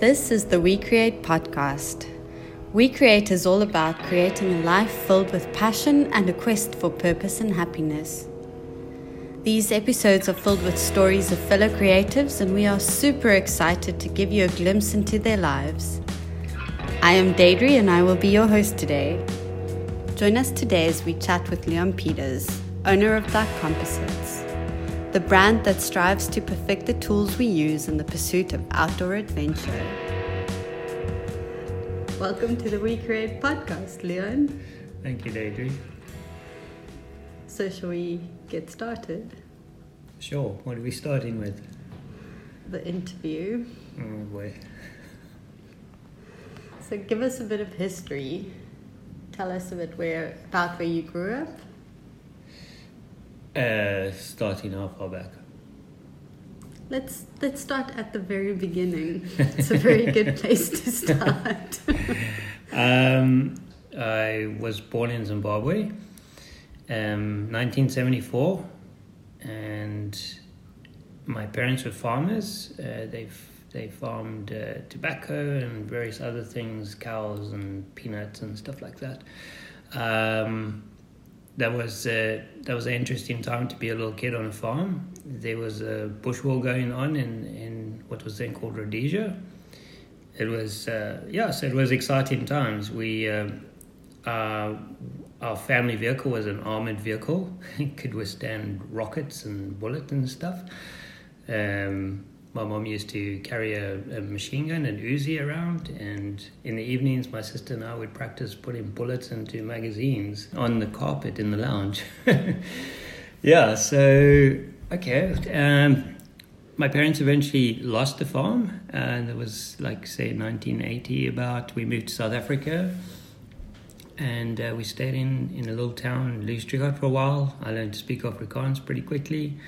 This is the We Create podcast. We Create is all about creating a life filled with passion and a quest for purpose and happiness. These episodes are filled with stories of fellow creatives, and we are super excited to give you a glimpse into their lives. I am Deidre, and I will be your host today. Join us today as we chat with Leon Peters, owner of Black Composites the brand that strives to perfect the tools we use in the pursuit of outdoor adventure. Welcome to the We Create podcast, Leon. Thank you, Deidre. So, shall we get started? Sure. What are we starting with? The interview. Oh boy. So, give us a bit of history. Tell us a bit where about where you grew up. Uh, starting how far back? Let's let's start at the very beginning. It's a very good place to start. um, I was born in Zimbabwe, um, 1974, and my parents were farmers. Uh, they they farmed uh, tobacco and various other things, cows and peanuts and stuff like that. Um, that was uh, that was an interesting time to be a little kid on a farm. There was a bush war going on in, in what was then called Rhodesia. It was uh, yes, it was exciting times. We uh, our family vehicle was an armored vehicle. it could withstand rockets and bullets and stuff. Um, my mom used to carry a, a, machine gun and Uzi around, and in the evenings, my sister and I would practice putting bullets into magazines on the carpet in the lounge. yeah, so okay. Um, my parents eventually lost the farm, and it was like say 1980. About we moved to South Africa, and uh, we stayed in in a little town, Louis Trichardt, for a while. I learned to speak Afrikaans pretty quickly.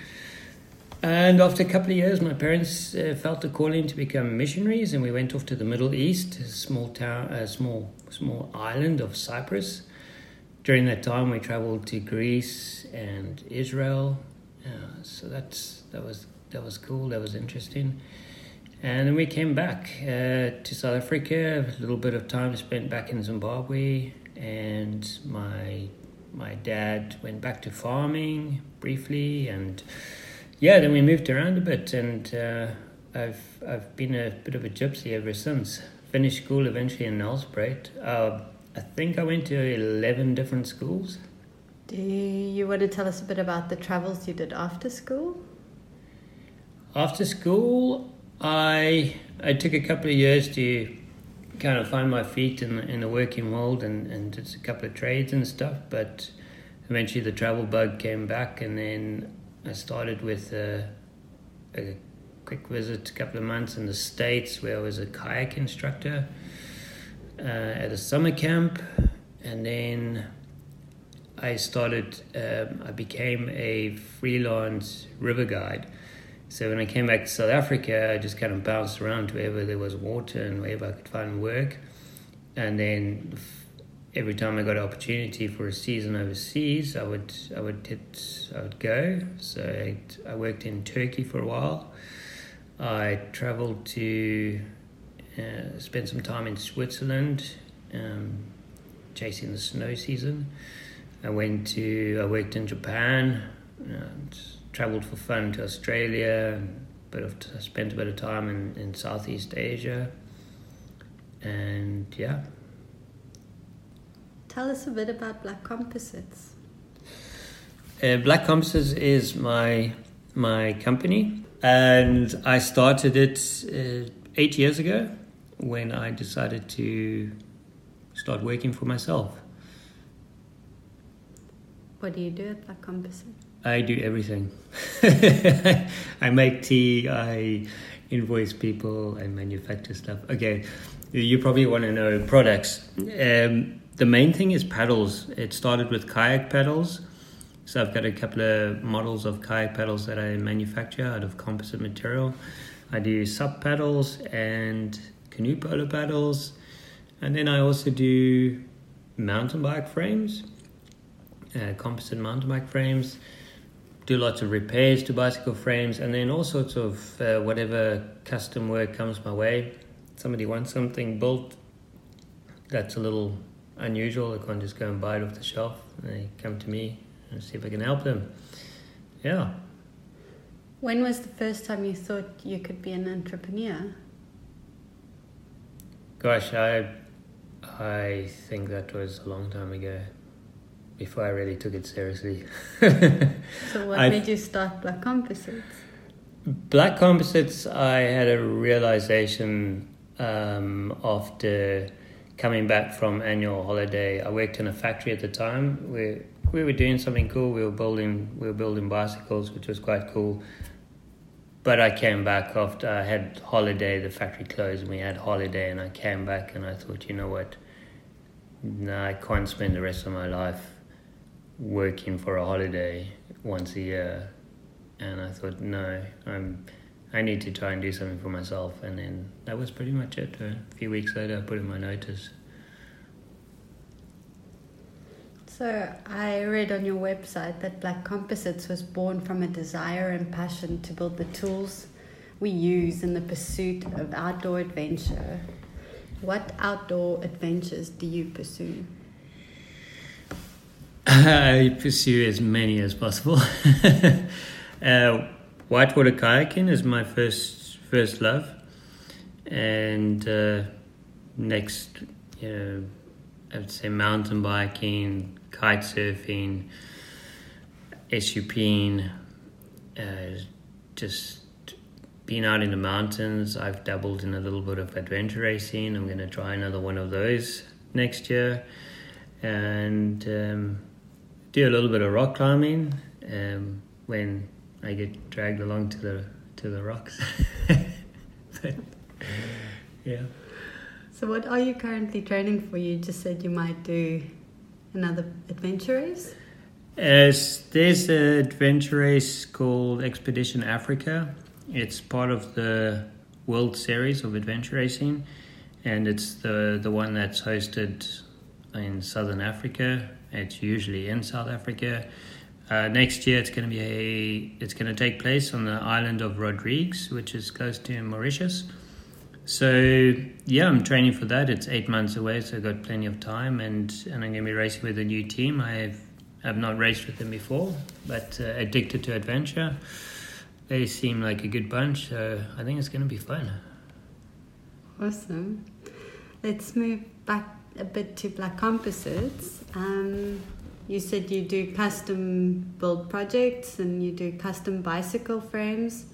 And after a couple of years, my parents uh, felt a calling to become missionaries, and we went off to the Middle East, a small town, a small small island of Cyprus. During that time, we traveled to Greece and Israel. Uh, so that's that was that was cool. That was interesting. And then we came back uh, to South Africa. A little bit of time spent back in Zimbabwe, and my my dad went back to farming briefly and yeah, then we moved around a bit, and uh, I've I've been a bit of a gypsy ever since. Finished school eventually in Nelspruit. Uh, I think I went to eleven different schools. Do you want to tell us a bit about the travels you did after school? After school, I I took a couple of years to kind of find my feet in the, in the working world and, and did a couple of trades and stuff, but eventually the travel bug came back, and then I started with a, a quick visit, a couple of months in the States where I was a kayak instructor uh, at a summer camp. And then I started, um, I became a freelance river guide. So when I came back to South Africa, I just kind of bounced around wherever there was water and wherever I could find work. And then every time I got an opportunity for a season overseas, I would I would hit I would go. So I, I worked in Turkey for a while. I travelled to uh, spend some time in Switzerland, um, chasing the snow season. I went to I worked in Japan. And travelled for fun to Australia. But I spent a bit of time in, in Southeast Asia. And yeah, Tell us a bit about Black Composites. Uh, Black Composites is my my company, and I started it uh, eight years ago when I decided to start working for myself. What do you do at Black Composites? I do everything. I make tea. I invoice people. I manufacture stuff. Okay, you probably want to know products. Um, the main thing is paddles. It started with kayak paddles. So I've got a couple of models of kayak paddles that I manufacture out of composite material. I do SUP paddles and canoe polo paddles. And then I also do mountain bike frames, uh, composite mountain bike frames. Do lots of repairs to bicycle frames and then all sorts of uh, whatever custom work comes my way. somebody wants something built that's a little unusual, they can't just go and buy it off the shelf. They come to me and see if I can help them. Yeah. When was the first time you thought you could be an entrepreneur? Gosh, I I think that was a long time ago. Before I really took it seriously. so what I- made you start Black Composites? Black Composites, I had a realization um, after coming back from annual holiday. I worked in a factory at the time. We we were doing something cool. We were building we were building bicycles, which was quite cool. But I came back after I had holiday. The factory closed, and we had holiday. And I came back, and I thought, you know what? No, I can't spend the rest of my life working for a holiday once a year and I thought, no, I'm, I need to try and do something for myself. And then that was pretty much it. A few weeks later, I put in my notice. So I read on your website that Black Composites was born from a desire and passion to build the tools we use in the pursuit of outdoor adventure. What outdoor adventures do you pursue? I pursue as many as possible. uh, whitewater kayaking is my first first love, and uh, next, you know, I would say mountain biking, kite surfing, SUPing, uh, just being out in the mountains. I've dabbled in a little bit of adventure racing. I'm going to try another one of those next year, and um, do a little bit of rock climbing um, when I get dragged along to the to the rocks. but, yeah. So what are you currently training for? You just said you might do another adventure race. As there's an adventure race called Expedition Africa. It's part of the World Series of Adventure Racing, and it's the the one that's hosted in Southern Africa. It's usually in South Africa. Uh, next year, it's going to be a it's going to take place on the island of Rodrigues, which is close to Mauritius. So yeah, I'm training for that. It's eight months away, so I've got plenty of time, and and I'm going to be racing with a new team. I've I've not raced with them before, but uh, addicted to adventure. They seem like a good bunch, so I think it's going to be fun. Awesome. Let's move back a bit to Black Composites. Um, you said you do custom build projects and you do custom bicycle frames.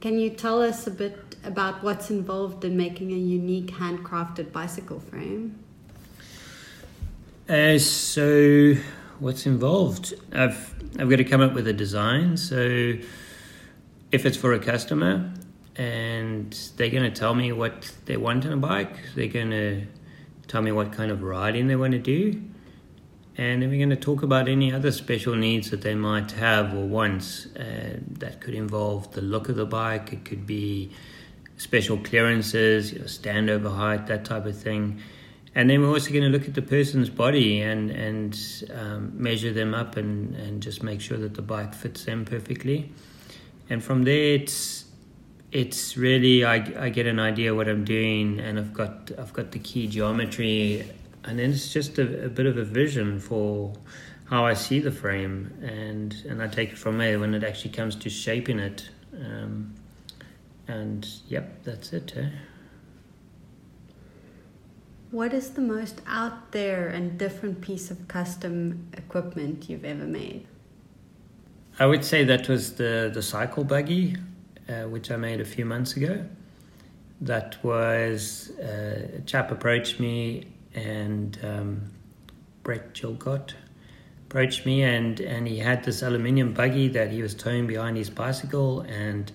Can you tell us a bit about what's involved in making a unique handcrafted bicycle frame? Uh, so, what's involved? I've I've got to come up with a design. So, if it's for a customer, and they're going to tell me what they want on a bike, they're going to tell me what kind of riding they want to do, and then we're going to talk about any other special needs that they might have or want. Uh, that could involve the look of the bike. It could be special clearances, you know, standover height, that type of thing. And then we're also going to look at the person's body and and um, measure them up and, and just make sure that the bike fits them perfectly. And from there, it's it's really I, I get an idea what I'm doing, and I've got I've got the key geometry, and then it's just a, a bit of a vision for how I see the frame, and and I take it from there when it actually comes to shaping it. Um, and yep, that's it. Eh? What is the most out there and different piece of custom equipment you've ever made? I would say that was the the cycle buggy, uh, which I made a few months ago. That was uh, a chap approached me and um, Brett Chilcott approached me and and he had this aluminium buggy that he was towing behind his bicycle and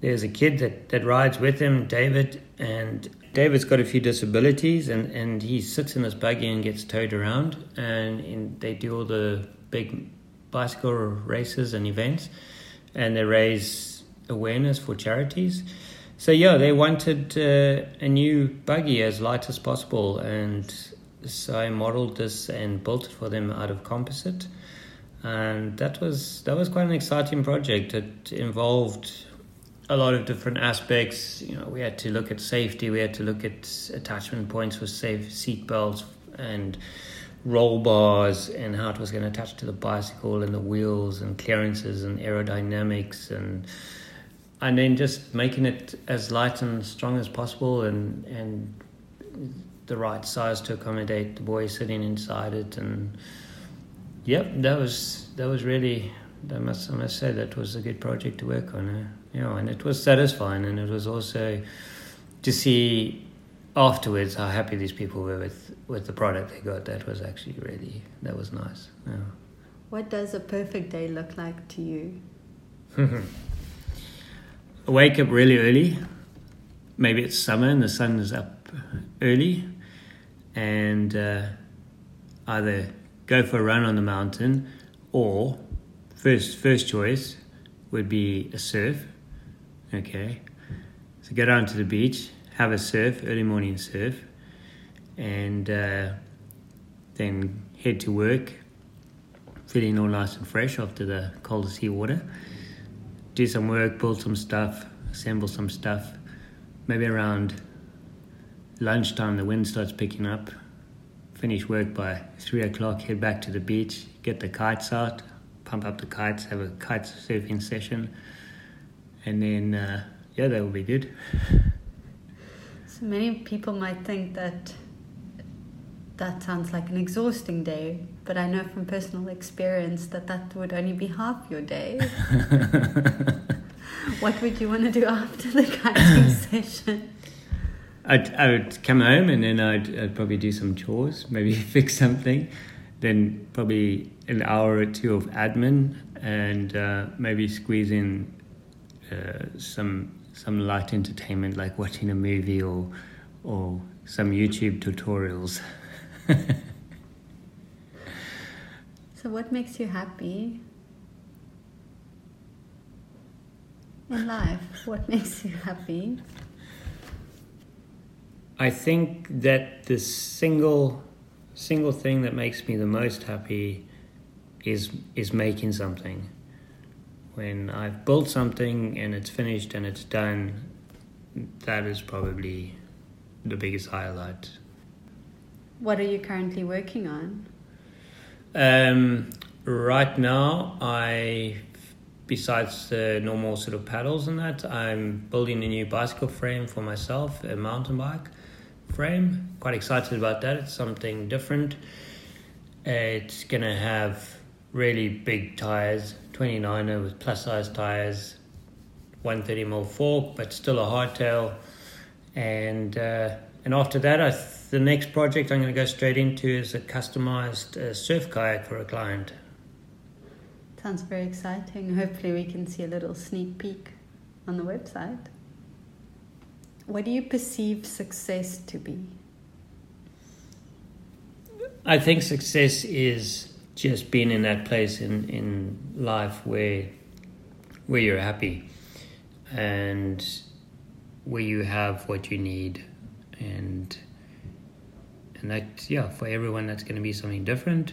there's a kid that, that rides with him, David, and David's got a few disabilities and, and he sits in this buggy and gets towed around and in, they do all the big bicycle races and events and they raise awareness for charities. So yeah, they wanted uh, a new buggy as light as possible and so I modeled this and built it for them out of composite. And that was that was quite an exciting project. It involved a lot of different aspects. You know, we had to look at safety. We had to look at attachment points for safe seat belts and roll bars and how it was going to attach to the bicycle and the wheels and clearances and aerodynamics and and then just making it as light and strong as possible and and the right size to accommodate the boy sitting inside it and yep that was that was really I must I must say that was a good project to work on eh? you know and it was satisfying and it was also to see afterwards how happy these people were with, with the product they got. That was actually really that was nice. Yeah. What does a perfect day look like to you? Wake up really early. Maybe it's summer and the sun is up early, and uh, either go for a run on the mountain, or first first choice would be a surf. Okay, so go down to the beach, have a surf, early morning surf, and uh, then head to work, feeling all nice and fresh after the cold sea water. Do some work, build some stuff, assemble some stuff. Maybe around lunchtime, the wind starts picking up. Finish work by three o'clock, head back to the beach, get the kites out, pump up the kites, have a kite surfing session, and then, uh, yeah, that will be good. So many people might think that that sounds like an exhausting day, but I know from personal experience that that would only be half your day. what would you want to do after the kiting session? I'd, I would come home and then I'd, I'd probably do some chores, maybe fix something, then probably an hour or two of admin, and uh, maybe squeeze in uh, some some light entertainment like watching a movie or or some YouTube tutorials. so what makes you happy in life? What makes you happy? I think that the single single thing that makes me the most happy is is making something when I've built something and it's finished and it's done, that is probably the biggest highlight. What are you currently working on? Um, right now, I, besides the normal sort of paddles and that, I'm building a new bicycle frame for myself, a mountain bike frame. Quite excited about that. It's something different. It's gonna have really big tires 29er with plus size tires, 130 mm fork, but still a hardtail. And uh, and after that, I th- the next project I'm going to go straight into is a customized uh, surf kayak for a client. Sounds very exciting. Hopefully, we can see a little sneak peek on the website. What do you perceive success to be? I think success is just being in that place in, in life where where you're happy and where you have what you need and and that yeah for everyone that's going to be something different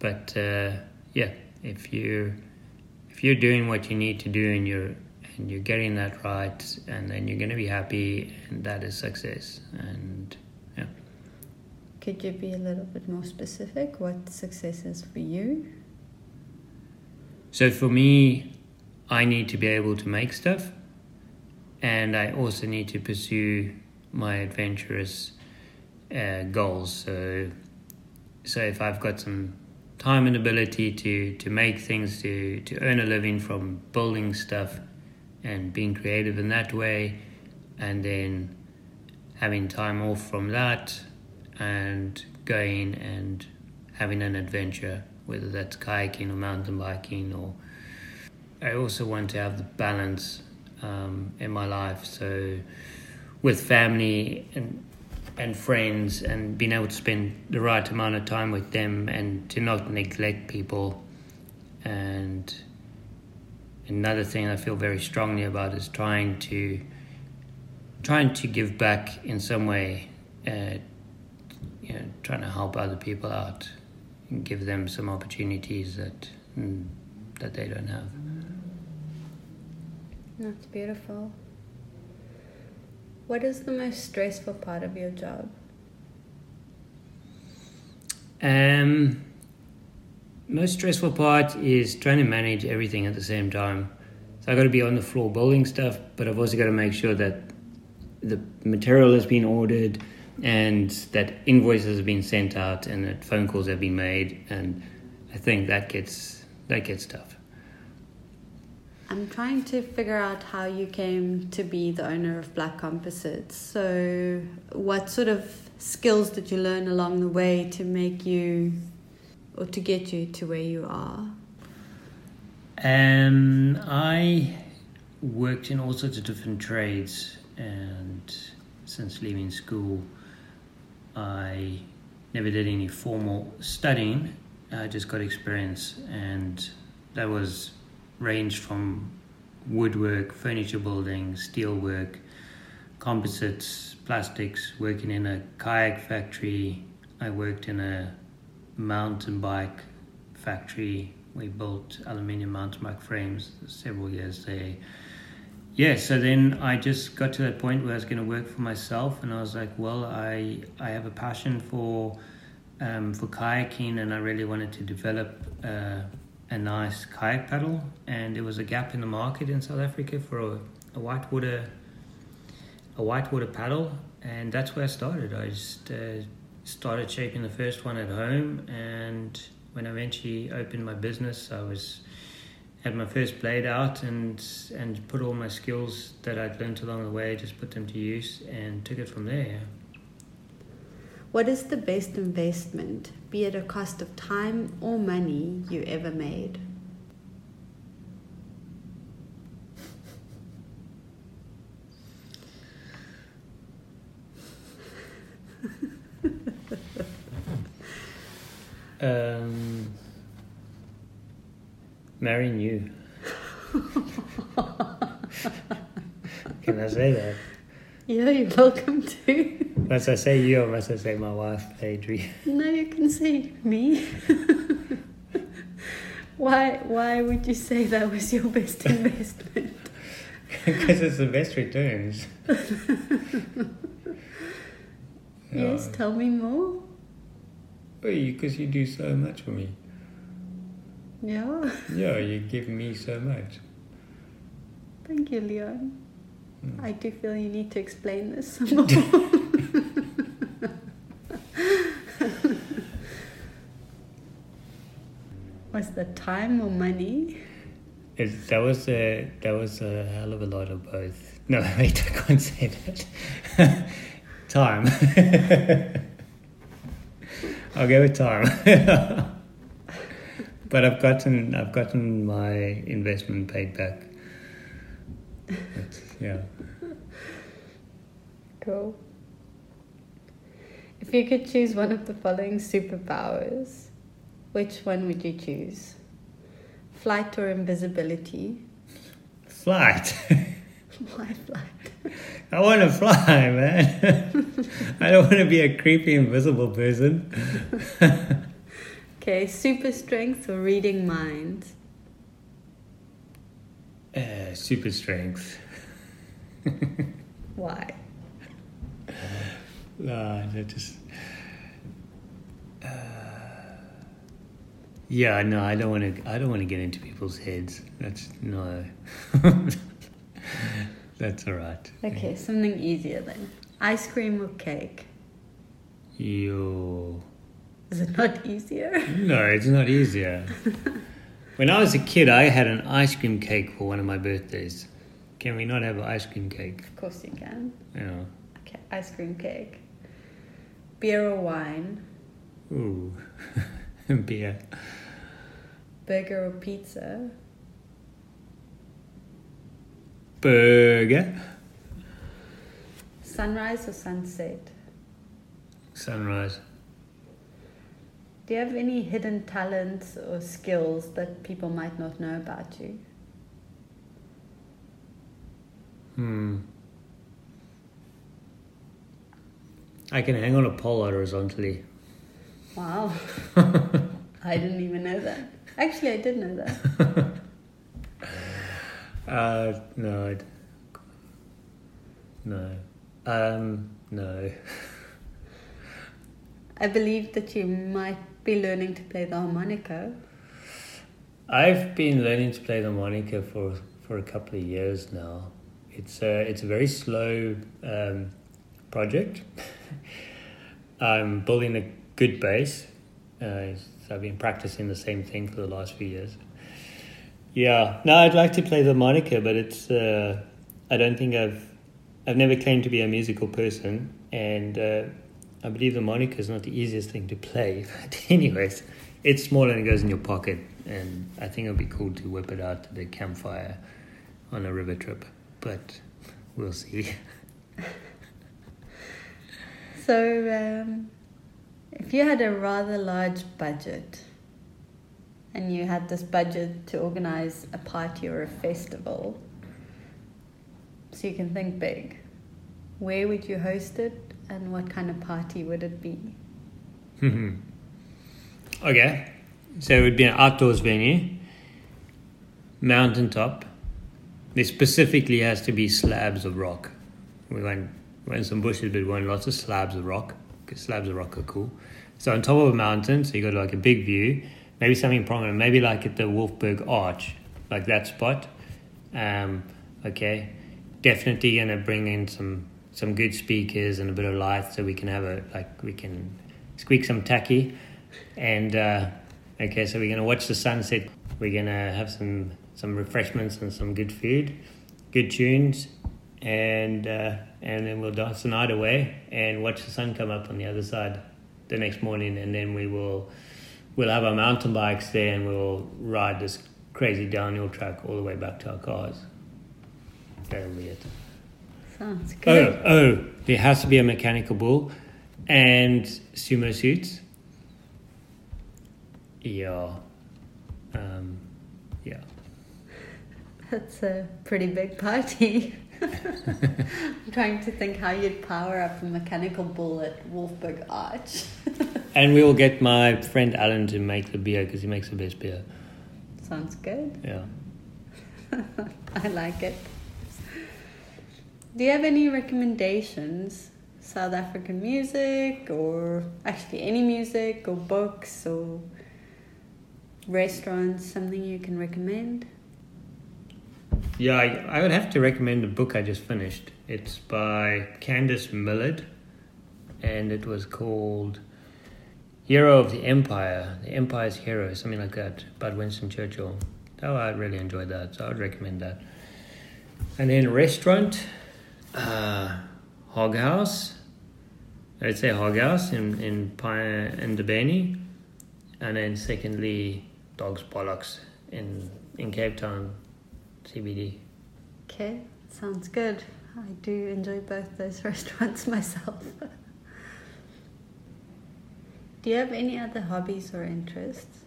but uh, yeah if you if you're doing what you need to do and you're and you're getting that right and then you're going to be happy and that is success and yeah. could you be a little bit more specific? What success is for you? So for me, I need to be able to make stuff, and I also need to pursue my adventurous uh, goals. So, so if I've got some time and ability to to make things to to earn a living from building stuff and being creative in that way, and then having time off from that and going and having an adventure, whether that's kayaking or mountain biking, or I also want to have the balance um, in my life. So with family and and friends and being able to spend the right amount of time with them and to not neglect people and another thing I feel very strongly about is trying to trying to give back in some way uh, you know, trying to help other people out and give them some opportunities that mm, that they don't have. That's beautiful. What is the most stressful part of your job? Um, most stressful part is trying to manage everything at the same time. So I got to be on the floor building stuff, but I've also got to make sure that the material has been ordered and that invoices have been sent out and that phone calls have been made and I think that gets that gets tough. I'm trying to figure out how you came to be the owner of Black Composites. So, what sort of skills did you learn along the way to make you or to get you to where you are? Um, I worked in all sorts of different trades, and since leaving school, I never did any formal studying. I just got experience, and that was ranged from woodwork, furniture building, steel work, composites, plastics, working in a kayak factory. I worked in a mountain bike factory. We built aluminium mountain bike frames several years there. Yeah, so then I just got to that point where I was going to work for myself, and I was like, well, I I have a passion for um, for kayaking, and I really wanted to develop uh, a nice kayak paddle, and there was a gap in the market in South Africa for a, a whitewater a whitewater paddle, and that's where I started. I just uh, started shaping the first one at home, and when I eventually opened my business, I was had my first blade out and and put all my skills that I'd learned along the way, just put them to use and took it from there. What is the best investment, be it a cost of time or money, you ever made? Um, marrying you. Can I say that? Yeah, you're welcome to. Must I say you or must I say my wife, Adri? No, you can say me. why? Why would you say that was your best investment? Because it's the best returns. Yes, tell me more. Because you do so much for me. Yeah. Yeah, you give me so much. Thank you, Leon. Mm. I do feel you need to explain this some more. Was the time or money? It, that was a that was a hell of a lot of both. No, wait, I can't say that. time. I'll go with time. but I've gotten I've gotten my investment paid back. That's, yeah. Cool. If you could choose one of the following superpowers, which one would you choose? Flight or invisibility? Flight. Why flight? I want to fly, man. I don't want to be a creepy invisible person. Okay, super strength or reading minds? Uh, super strength. Why? No, just. Uh, yeah, no, I don't want to. I don't want to get into people's heads. That's no. That's all right. Okay, something easier then. Ice cream or cake? You. Is it not easier? No, it's not easier. when I was a kid, I had an ice cream cake for one of my birthdays. Can we not have an ice cream cake? Of course you can. Yeah. Okay, ice cream cake. Beer or wine? Ooh. Beer. Burger or pizza? Burger. Sunrise or sunset? Sunrise. Do you have any hidden talents or skills that people might not know about you? Hmm. I can hang on a pole horizontally. Wow. I didn't even know that. Actually, I did know that. Uh, no, I'd- no, um, no. I believe that you might be learning to play the harmonica. I've been learning to play the harmonica for for a couple of years now. It's a it's a very slow um, project. I'm building a good base. Uh, I've been practicing the same thing for the last few years. Yeah, no, I'd like to play the harmonica, but it's uh, I don't think I've I've never claimed to be a musical person, and uh, I believe the harmonica is not the easiest thing to play. But anyways, it's small and it goes in your pocket, and I think it'll be cool to whip it out to the campfire on a river trip. But we'll see. So, um, if you had a rather large budget and you had this budget to organize a party or a festival, so you can think big, where would you host it and what kind of party would it be? okay, so it would be an outdoors venue, mountaintop. There specifically has to be slabs of rock. We went, went some bushes, but we want lots of slabs of rock slabs of rock are cool. So on top of a mountain, so you got like a big view, maybe something prominent, maybe like at the Wolfberg Arch, like that spot. Um, okay, definitely gonna bring in some some good speakers and a bit of light so we can have a like we can squeak some tacky and uh, okay so we're gonna watch the sunset we're gonna have some some refreshments and some good food good tunes and uh, and then we'll dance the night away and watch the sun come up on the other side the next morning and then we will we'll have our mountain bikes there and we'll ride this crazy downhill track all the way back to our cars that'll be it Sounds Oh, good. oh, there has to be a mechanical bull and sumo suits. Yeah. Um, yeah. That's a pretty big party. I'm trying to think how you'd power up a mechanical bull at Wolfberg Arch. And we will get my friend Alan to make the beer because he makes the best beer. Sounds good. Yeah. I like it. Do you have any recommendations? South African music, or actually any music, or books, or restaurants, something you can recommend? Yeah, I, I would have to recommend a book I just finished. It's by Candice Millard and it was called Hero of the Empire, The Empire's Hero, something like that, about Winston Churchill. Oh, I really enjoyed that, so I would recommend that. And then restaurant, uh, Hog House. I'd say Hog House in in Pi- in Ndabeni. And then secondly, Dogs Bollocks in in Cape Town, CBD. Okay, sounds good. I do enjoy both those restaurants myself. do you have any other hobbies or interests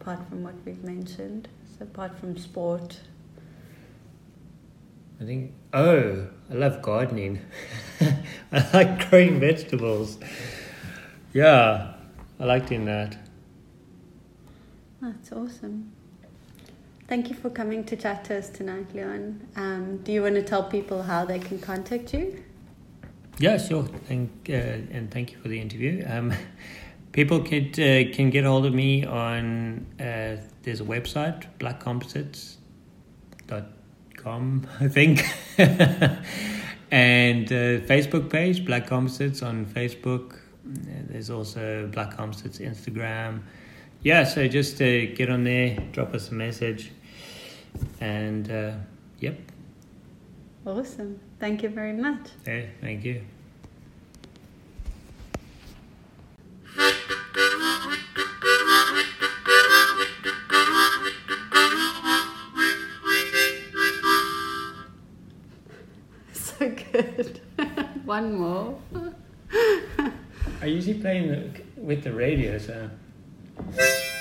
apart from what we've mentioned? So, apart from sport, I think. Oh, I love gardening. I like growing vegetables. Yeah, I like doing that. That's awesome. Thank you for coming to chat to us tonight, Leon. Um, do you want to tell people how they can contact you? Yeah, sure. Thank uh, and thank you for the interview. Um, people could uh, can get hold of me on uh, there's a website blackcomposites.com I think, and uh, Facebook page Black Composites on Facebook. There's also Black Composites Instagram. Yeah, so just uh, get on there, drop us a message, and uh, yep. Awesome. Thank you very much. Hey, thank you. So good. One more. I usually play in the, with the radio, so Thank you.